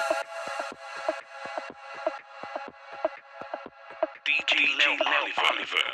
DJ Lil Oliver.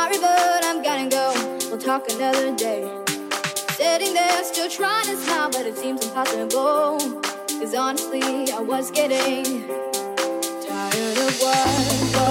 sorry, but I'm gotta go. We'll talk another day. Sitting there, still trying to smile, but it seems impossible. Cause honestly, I was getting tired of what.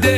Be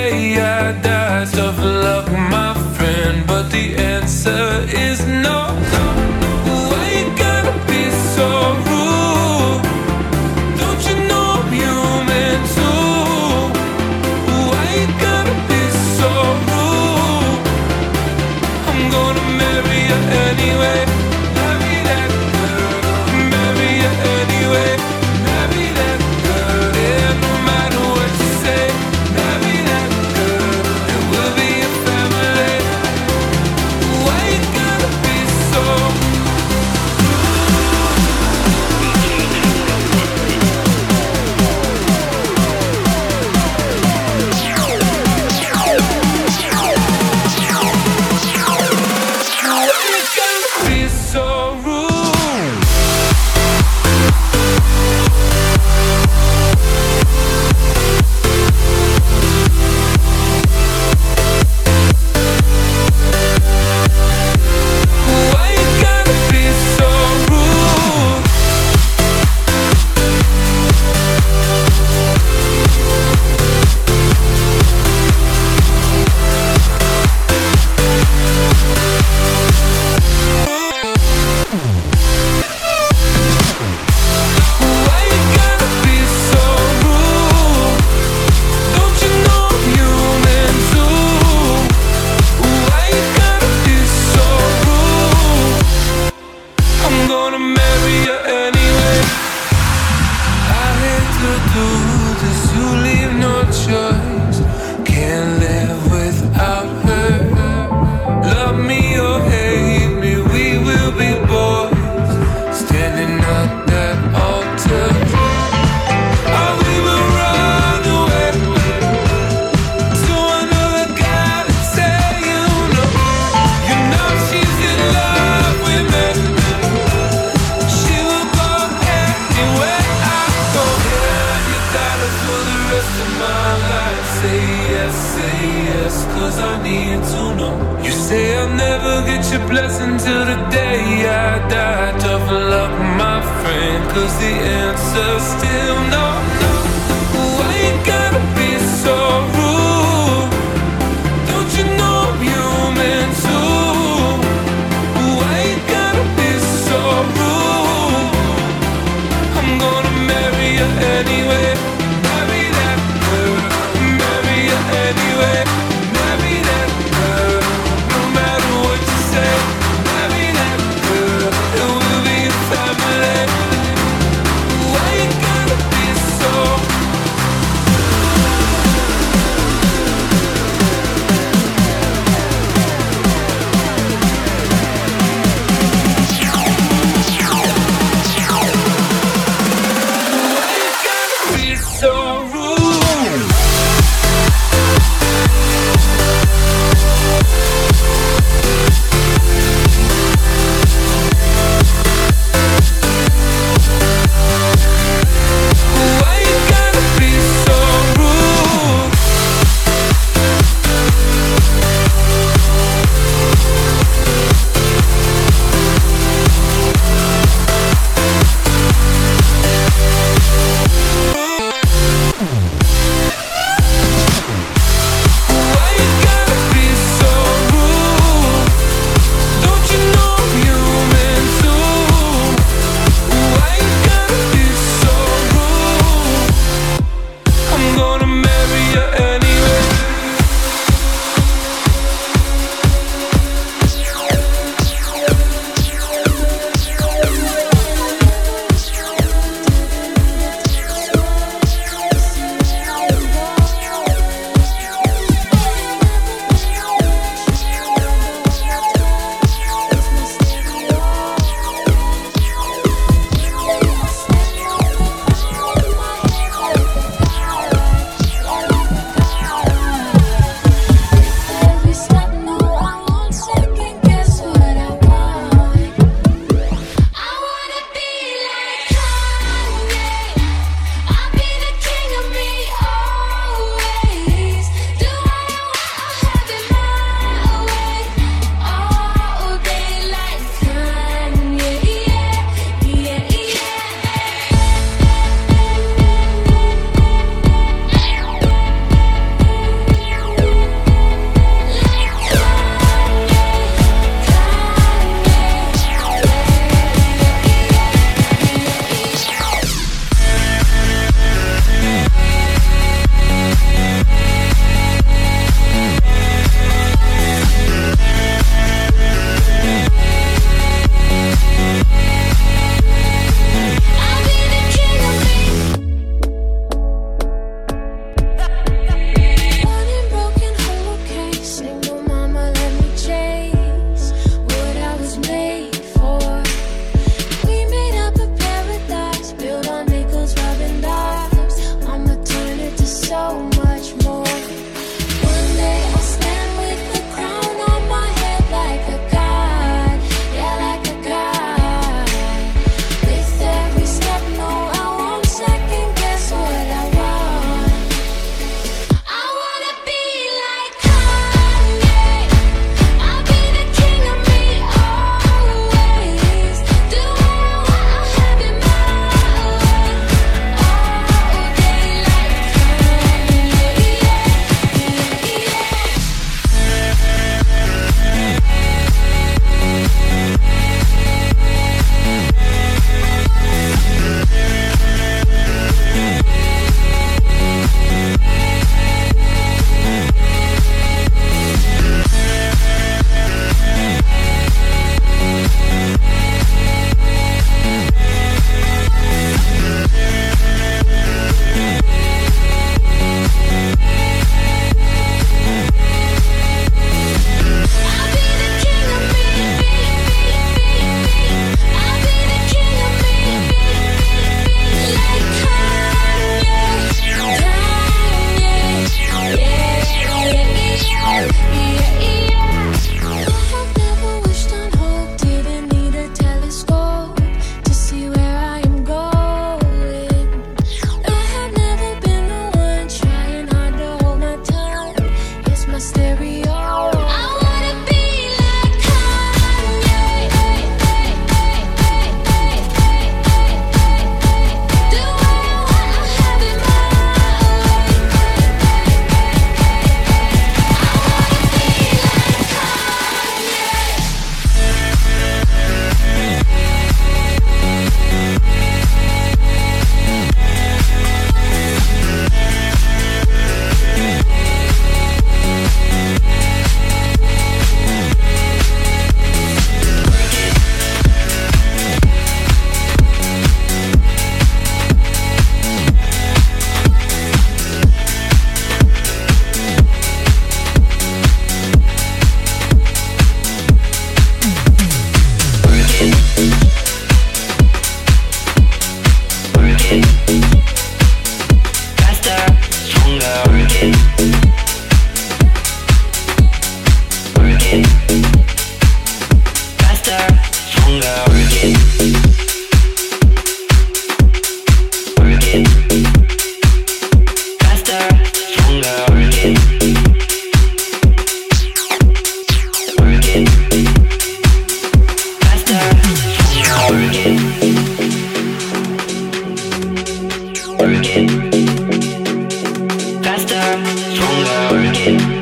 Don't.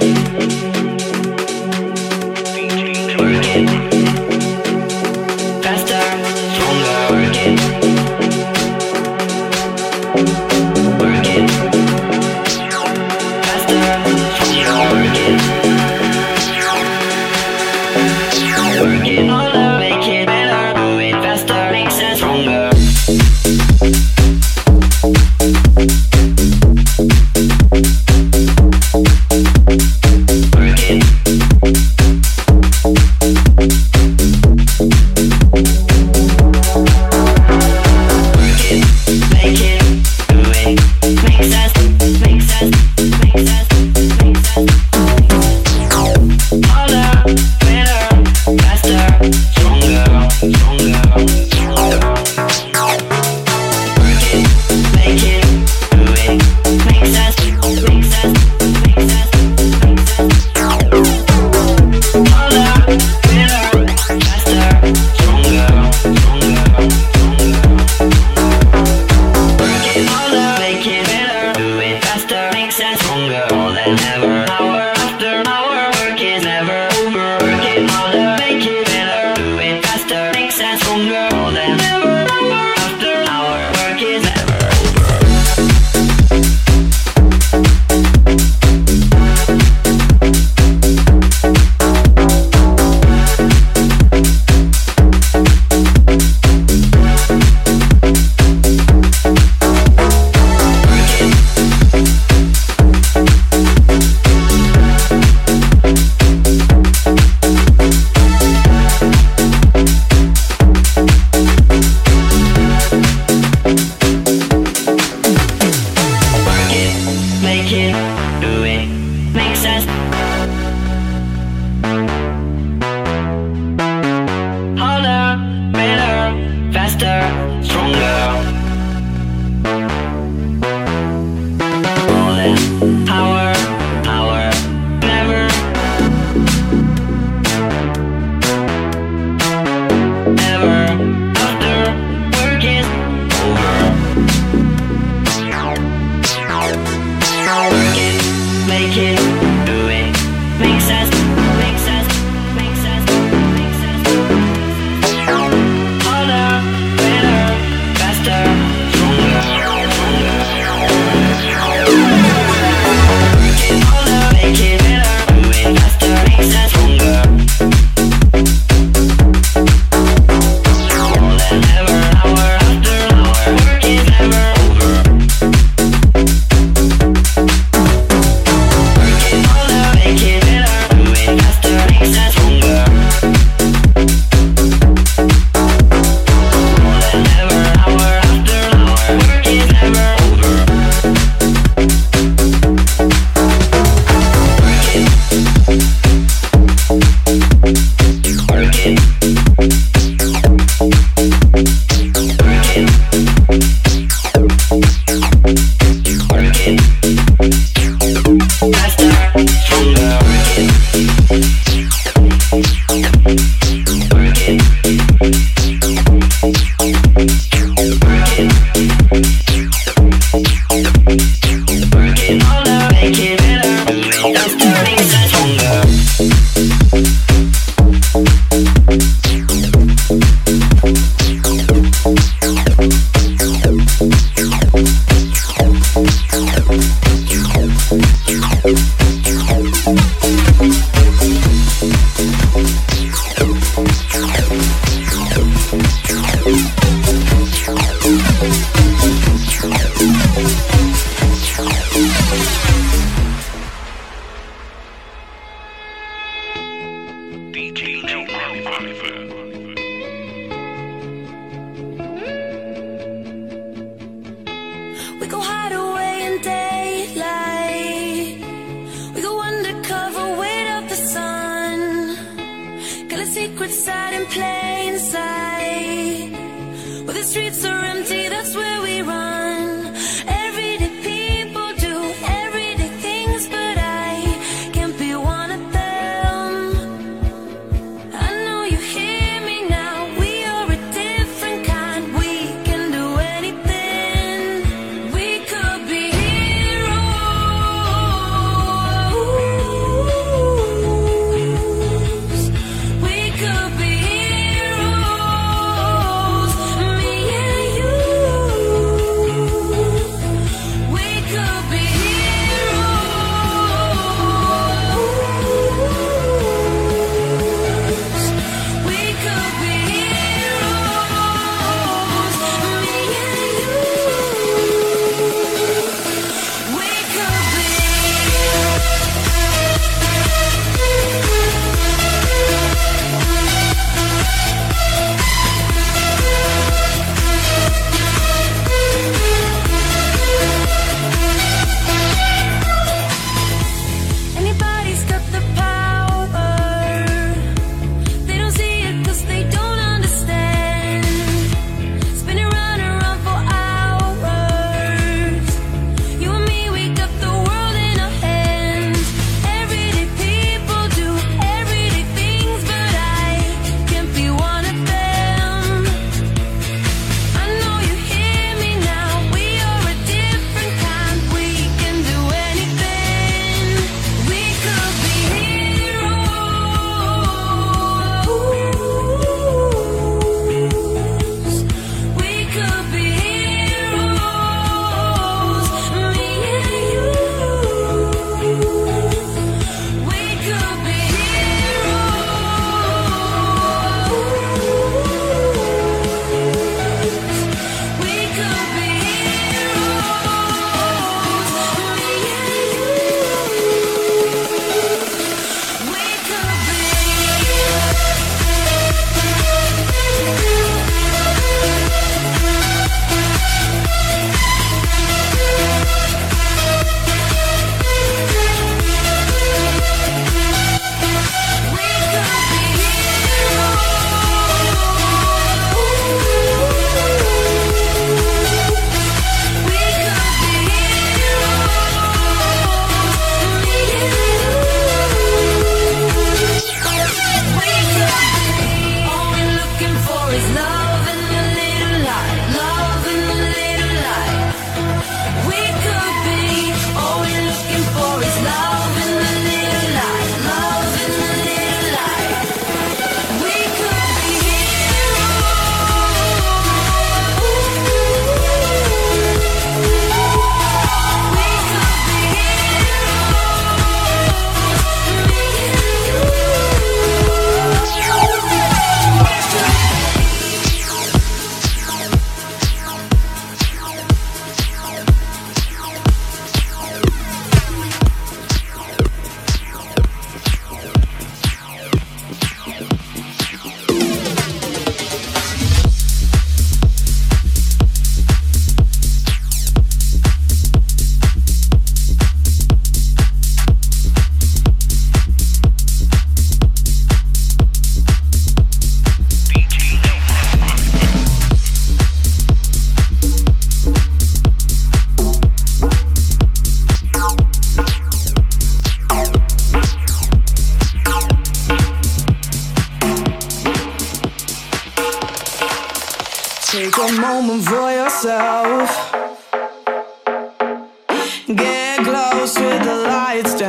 Take the